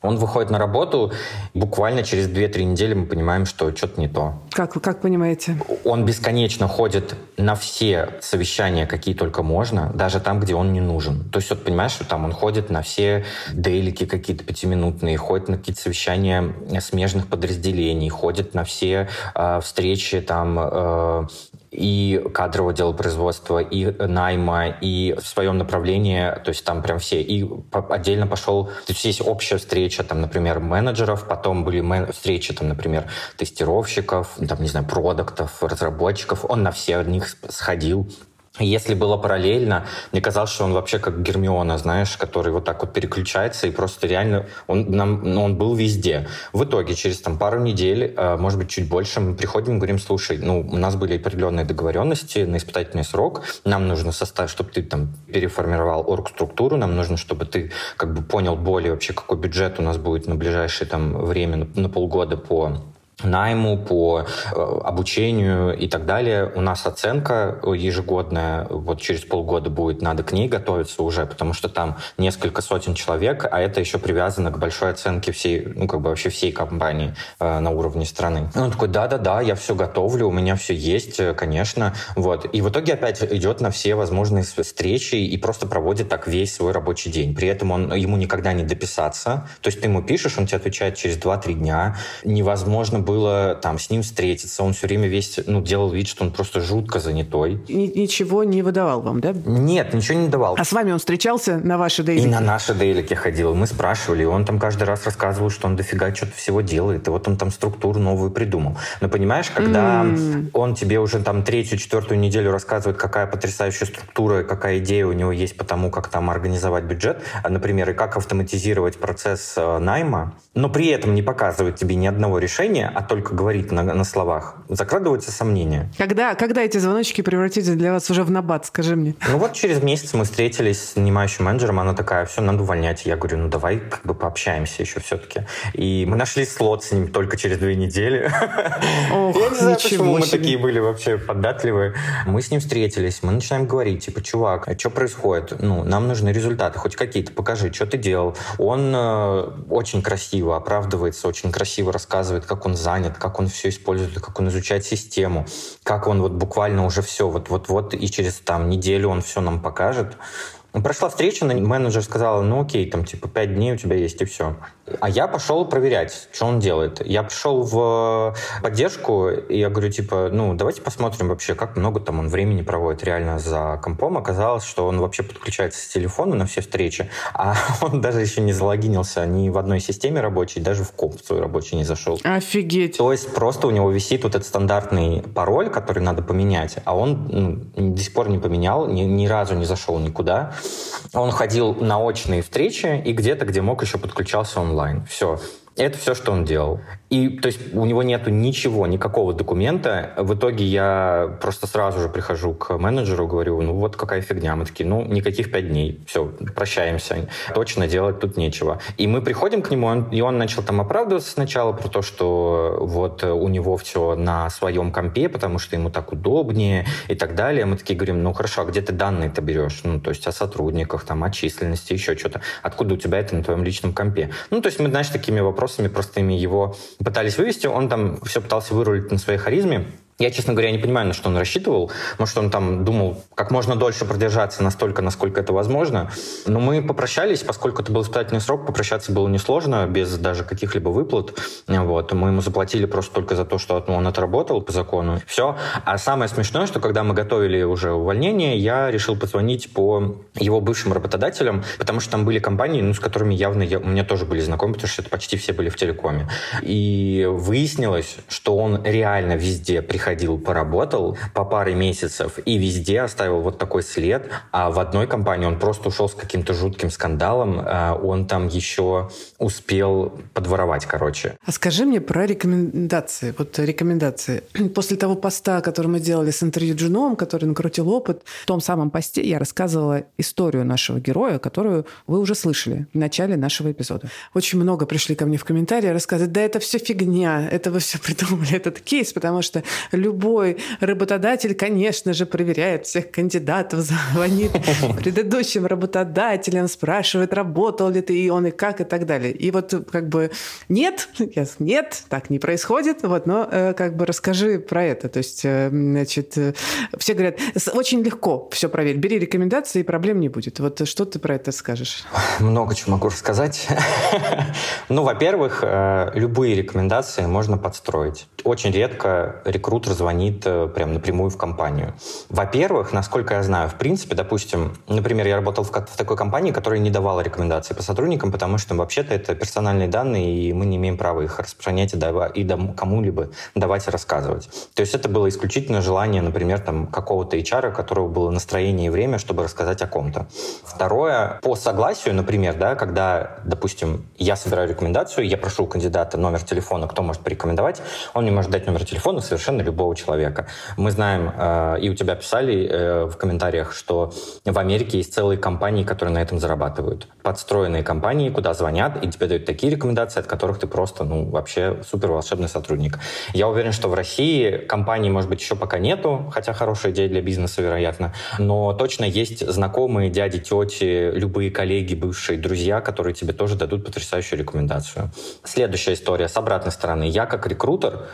Он выходит на работу, буквально через 2-3 недели мы понимаем, что что-то не то. Как как понимаете? Он бесконечно ходит на все совещания, какие только можно, даже там, где он не нужен. То есть, вот понимаешь, что там он ходит на все дейлики какие-то пятиминутные, ходит на какие-то совещания смежных подразделений, ходит на все э, встречи там э, и кадрового дела производства, и найма, и в своем направлении, то есть там прям все. И отдельно пошел, то есть есть общая встреча, там, например, менеджеров, потом были мен- встречи, там, например, тестировщиков, там, не знаю, продуктов, разработчиков. Он на все них сходил, Если было параллельно, мне казалось, что он вообще как Гермиона, знаешь, который вот так вот переключается и просто реально он, нам, ну, он был везде. В итоге через там пару недель, э, может быть, чуть больше, мы приходим и говорим, слушай, ну, у нас были определенные договоренности на испытательный срок, нам нужно состав, чтобы ты там переформировал орг-структуру, нам нужно, чтобы ты как бы понял более вообще, какой бюджет у нас будет на ближайшее там время, на, на полгода по найму, по э, обучению и так далее. У нас оценка ежегодная, вот через полгода будет, надо к ней готовиться уже, потому что там несколько сотен человек, а это еще привязано к большой оценке всей, ну, как бы вообще всей компании э, на уровне страны. Он такой, да-да-да, я все готовлю, у меня все есть, э, конечно. Вот. И в итоге опять идет на все возможные встречи и просто проводит так весь свой рабочий день. При этом он, ему никогда не дописаться. То есть ты ему пишешь, он тебе отвечает через 2-3 дня. Невозможно было там с ним встретиться. Он все время весь, ну, делал вид, что он просто жутко занятой. Ни- ничего не выдавал вам, да? Нет, ничего не давал. А с вами он встречался на ваши И дейлики? на наши дейлики ходил. Мы спрашивали, и он там каждый раз рассказывал, что он дофига что-то всего делает, и вот он там структуру новую придумал. Но понимаешь, когда М. он тебе уже там третью, четвертую неделю рассказывает, какая потрясающая структура, и какая идея у него есть по тому, как там организовать бюджет, а, например, и как автоматизировать процесс э, найма, но при этом не показывает тебе ни одного решения, а только говорит на, на словах, закрадываются сомнения. Когда, когда эти звоночки превратятся для вас уже в набат, скажи мне? Ну вот через месяц мы встретились с нанимающим менеджером, она такая, все, надо увольнять. Я говорю, ну давай как бы пообщаемся еще все-таки. И мы нашли слот с ним только через две недели. Ох, Я не знаю, почему мы такие были вообще податливые. Мы с ним встретились, мы начинаем говорить, типа, чувак, а что происходит? Ну, нам нужны результаты, хоть какие-то, покажи, что ты делал. Он э, очень красиво оправдывается, очень красиво рассказывает, как он занят, как он все использует, как он изучает систему, как он вот буквально уже все, вот-вот-вот, и через там неделю он все нам покажет. Ну, Прошла встреча, менеджер сказала, ну окей, там типа пять дней у тебя есть и все. А я пошел проверять, что он делает. Я пришел в поддержку, и я говорю, типа, ну давайте посмотрим вообще, как много там он времени проводит реально за компом. Оказалось, что он вообще подключается с телефона на все встречи, а он даже еще не залогинился ни в одной системе рабочей, даже в комп свой рабочий не зашел. Офигеть. То есть просто у него висит вот этот стандартный пароль, который надо поменять, а он ну, до сих пор не поменял, ни, ни разу не зашел никуда. Он ходил на очные встречи и где-то, где мог, еще подключался онлайн. Все. Это все, что он делал. И, то есть, у него нету ничего, никакого документа. В итоге я просто сразу же прихожу к менеджеру, говорю, ну вот какая фигня. Мы такие, ну, никаких пять дней. Все, прощаемся. Точно делать тут нечего. И мы приходим к нему, он- и он начал там оправдываться сначала про то, что вот у него все на своем компе, потому что ему так удобнее и так далее. Мы такие говорим, ну хорошо, а где ты данные-то берешь? Ну, то есть о сотрудниках, там, о численности, еще что-то. Откуда у тебя это на твоем личном компе? Ну, то есть мы, знаешь, такими вопросами простыми его пытались вывести. Он там все пытался вырулить на своей харизме. Я, честно говоря, не понимаю, на что он рассчитывал. Может, он там думал, как можно дольше продержаться настолько, насколько это возможно. Но мы попрощались, поскольку это был испытательный срок, попрощаться было несложно, без даже каких-либо выплат. Вот. Мы ему заплатили просто только за то, что он отработал по закону. Все. А самое смешное, что когда мы готовили уже увольнение, я решил позвонить по его бывшим работодателям, потому что там были компании, ну, с которыми явно я, у меня тоже были знакомы, потому что это почти все были в телекоме. И выяснилось, что он реально везде приходил, поработал по паре месяцев и везде оставил вот такой след. А в одной компании он просто ушел с каким-то жутким скандалом. А Он там еще успел подворовать, короче. А скажи мне про рекомендации. Вот рекомендации. После того поста, который мы делали с интервью Джуном, который накрутил опыт, в том самом посте я рассказывала историю нашего героя, которую вы уже слышали в начале нашего эпизода. Очень много пришли ко мне в комментарии рассказывать, да это все фигня, это вы все придумали, этот кейс, потому что любой работодатель, конечно же, проверяет всех кандидатов, звонит предыдущим работодателям, спрашивает, работал ли ты, и он, и как, и так далее. И вот как бы нет, нет, так не происходит, вот, но э, как бы расскажи про это. То есть, э, значит, э, все говорят, «С- очень легко все проверить, бери рекомендации, и проблем не будет. Вот что ты про это скажешь? Много чего могу рассказать. Ну, во-первых, любые рекомендации можно подстроить. очень редко рекрутер звонит э, прям напрямую в компанию. Во-первых, насколько я знаю, в принципе, допустим, например, я работал в, в такой компании, которая не давала рекомендации по сотрудникам, потому что вообще-то это персональные данные, и мы не имеем права их распространять и, дава, и кому-либо давать и рассказывать. То есть это было исключительно желание, например, там, какого-то HR, у которого было настроение и время, чтобы рассказать о ком-то. Второе, по согласию, например, да, когда, допустим, я собираю рекомендацию, я прошу у кандидата номер телефона, кто может порекомендовать, он мне может дать номер телефона совершенно любого человека. Мы знаем, э, и у тебя писали э, в комментариях, что в Америке есть целые компании, которые на этом зарабатывают. Подстроенные компании, куда звонят, и тебе дают такие рекомендации, от которых ты просто, ну, вообще супер волшебный сотрудник. Я уверен, что в России компаний, может быть, еще пока нету, хотя хорошая идея для бизнеса, вероятно, но точно есть знакомые, дяди, тети, любые коллеги, бывшие друзья, которые тебе тоже дадут потрясающую рекомендацию. Следующая история с обратной стороны. Я как рекрутер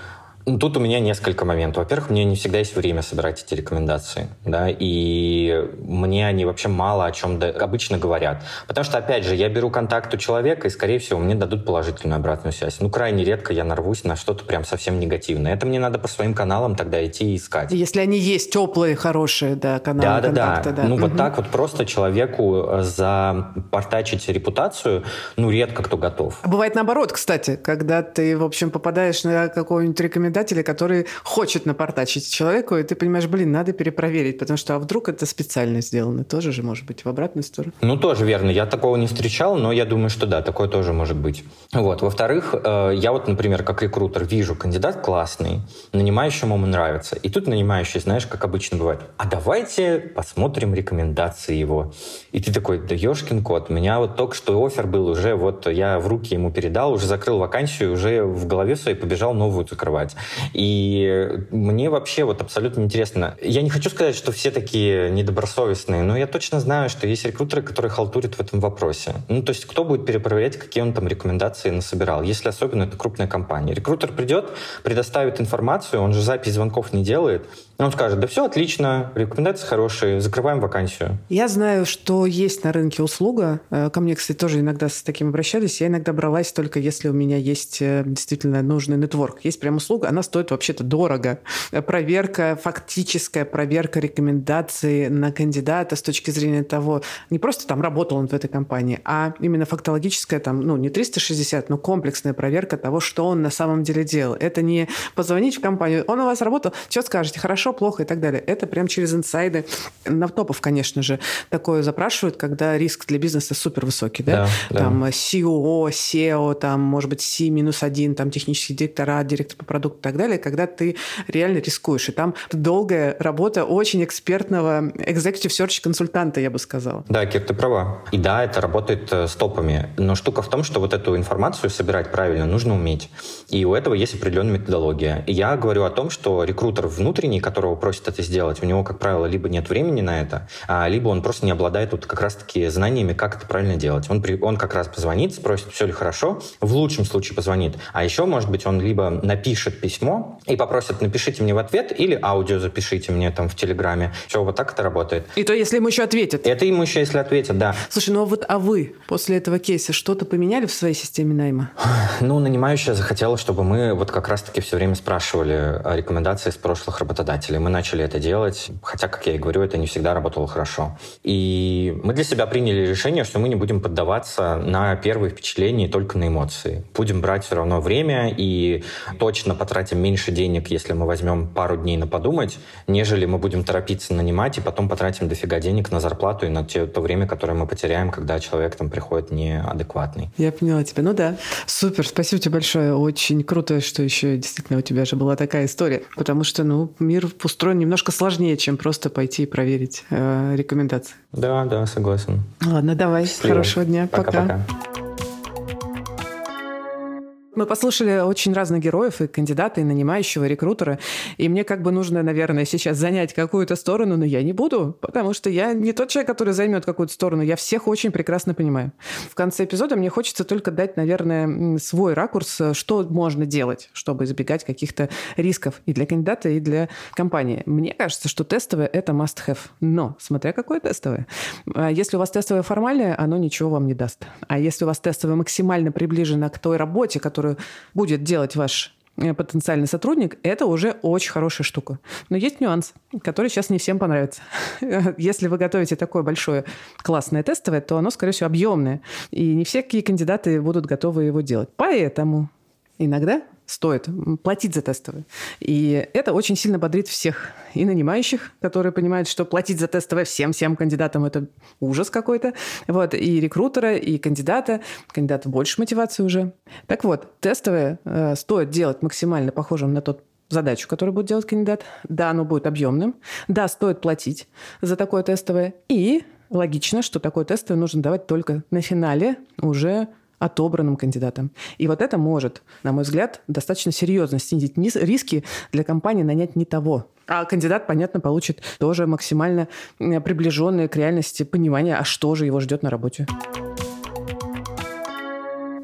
тут у меня несколько моментов. Во-первых, мне не всегда есть время собирать эти рекомендации, да, и мне они вообще мало о чем обычно говорят. Потому что, опять же, я беру контакт у человека, и, скорее всего, мне дадут положительную обратную связь. Ну, крайне редко я нарвусь на что-то прям совсем негативное. Это мне надо по своим каналам тогда идти и искать. Если они есть теплые, хорошие, да, каналы да, контакта, да. да. Ну, угу. вот так вот просто человеку э, запортачить репутацию, ну, редко кто готов. А бывает наоборот, кстати, когда ты, в общем, попадаешь на какую-нибудь рекомендацию, рекомендателя, который хочет напортачить человеку, и ты понимаешь, блин, надо перепроверить, потому что а вдруг это специально сделано, тоже же может быть в обратную сторону. Ну, тоже верно. Я такого не встречал, но я думаю, что да, такое тоже может быть. Вот. Во-вторых, э, я вот, например, как рекрутер вижу, кандидат классный, нанимающему ему нравится. И тут нанимающий, знаешь, как обычно бывает, а давайте посмотрим рекомендации его. И ты такой, да ешкин кот, у меня вот только что офер был уже, вот я в руки ему передал, уже закрыл вакансию, уже в голове своей побежал новую закрывать. И мне вообще вот абсолютно интересно. Я не хочу сказать, что все такие недобросовестные, но я точно знаю, что есть рекрутеры, которые халтурят в этом вопросе. Ну, то есть кто будет перепроверять, какие он там рекомендации насобирал, если особенно это крупная компания. Рекрутер придет, предоставит информацию, он же запись звонков не делает, он скажет, да все отлично, рекомендации хорошие, закрываем вакансию. Я знаю, что есть на рынке услуга. Э, ко мне, кстати, тоже иногда с таким обращались. Я иногда бралась только если у меня есть э, действительно нужный нетворк. Есть прям услуга, она стоит вообще-то дорого. Проверка, фактическая проверка рекомендаций на кандидата с точки зрения того, не просто там работал он в этой компании, а именно фактологическая, там, ну, не 360, но комплексная проверка того, что он на самом деле делал. Это не позвонить в компанию, он у вас работал, что скажете, хорошо, хорошо, плохо и так далее. Это прям через инсайды. На топов, конечно же, такое запрашивают, когда риск для бизнеса супер высокий. Да? Да, там да. CEO, SEO, там, может быть, C минус один, там технический директора, директор по продукту и так далее, когда ты реально рискуешь. И там долгая работа очень экспертного executive search консультанта, я бы сказала. Да, Кир, ты права. И да, это работает э, с топами. Но штука в том, что вот эту информацию собирать правильно нужно уметь. И у этого есть определенная методология. И я говорю о том, что рекрутер внутренний, который которого просят это сделать, у него, как правило, либо нет времени на это, а, либо он просто не обладает вот как раз-таки знаниями, как это правильно делать. Он, при, он как раз позвонит, спросит, все ли хорошо, в лучшем случае позвонит. А еще, может быть, он либо напишет письмо и попросит, напишите мне в ответ, или аудио запишите мне там в Телеграме. Все, вот так это работает. И то, если ему еще ответят. Это ему еще, если ответят, да. Слушай, ну а вот, а вы после этого кейса что-то поменяли в своей системе найма? Ну, нанимающая захотела, чтобы мы вот как раз-таки все время спрашивали рекомендации с прошлых работодателей работодателей. Мы начали это делать, хотя, как я и говорю, это не всегда работало хорошо. И мы для себя приняли решение, что мы не будем поддаваться на первые впечатления только на эмоции. Будем брать все равно время и точно потратим меньше денег, если мы возьмем пару дней на подумать, нежели мы будем торопиться нанимать и потом потратим дофига денег на зарплату и на те, то время, которое мы потеряем, когда человек там приходит неадекватный. Я поняла тебя. Ну да. Супер. Спасибо тебе большое. Очень круто, что еще действительно у тебя же была такая история. Потому что, ну, мир устроен немножко сложнее, чем просто пойти и проверить э, рекомендации. Да, да, согласен. Ладно, давай. Счастливо. Хорошего дня. Пока. Мы послушали очень разных героев, и кандидата, и нанимающего, и рекрутера. И мне как бы нужно, наверное, сейчас занять какую-то сторону, но я не буду, потому что я не тот человек, который займет какую-то сторону. Я всех очень прекрасно понимаю. В конце эпизода мне хочется только дать, наверное, свой ракурс, что можно делать, чтобы избегать каких-то рисков и для кандидата, и для компании. Мне кажется, что тестовое — это must-have. Но, смотря какое тестовое. А если у вас тестовое формальное, оно ничего вам не даст. А если у вас тестовое максимально приближено к той работе, которую будет делать ваш э, потенциальный сотрудник, это уже очень хорошая штука. Но есть нюанс, который сейчас не всем понравится. Если вы готовите такое большое классное тестовое, то оно, скорее всего, объемное. И не все какие кандидаты будут готовы его делать. Поэтому иногда стоит платить за тестовые. И это очень сильно бодрит всех. И нанимающих, которые понимают, что платить за тестовое всем-всем кандидатам – это ужас какой-то. Вот. И рекрутера, и кандидата. Кандидата больше мотивации уже. Так вот, тестовое э, стоит делать максимально похожим на тот задачу, которую будет делать кандидат. Да, оно будет объемным. Да, стоит платить за такое тестовое. И логично, что такое тестовое нужно давать только на финале уже отобранным кандидатом. И вот это может, на мой взгляд, достаточно серьезно снизить риски для компании нанять не того. А кандидат, понятно, получит тоже максимально приближенное к реальности понимание, а что же его ждет на работе.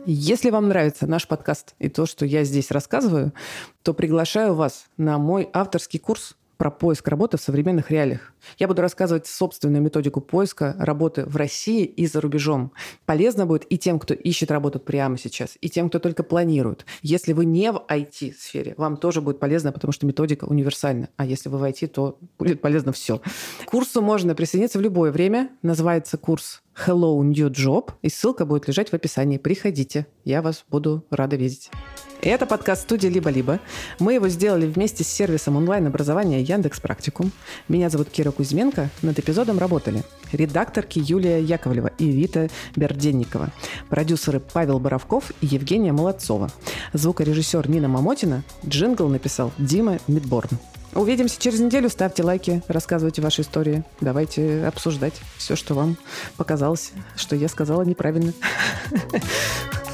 Если вам нравится наш подкаст и то, что я здесь рассказываю, то приглашаю вас на мой авторский курс про поиск работы в современных реалиях. Я буду рассказывать собственную методику поиска работы в России и за рубежом. Полезно будет и тем, кто ищет работу прямо сейчас, и тем, кто только планирует. Если вы не в IT-сфере, вам тоже будет полезно, потому что методика универсальна. А если вы в IT, то будет полезно все. К курсу можно присоединиться в любое время. Называется курс Hello New Job, и ссылка будет лежать в описании. Приходите, я вас буду рада видеть. Это подкаст студии «Либо-либо». Мы его сделали вместе с сервисом онлайн-образования Яндекс Практикум. Меня зовут Кира Кузьменко. Над эпизодом работали редакторки Юлия Яковлева и Вита Берденникова, продюсеры Павел Боровков и Евгения Молодцова, звукорежиссер Нина Мамотина, джингл написал Дима Мидборн. Увидимся через неделю. Ставьте лайки, рассказывайте ваши истории. Давайте обсуждать все, что вам показалось, что я сказала неправильно.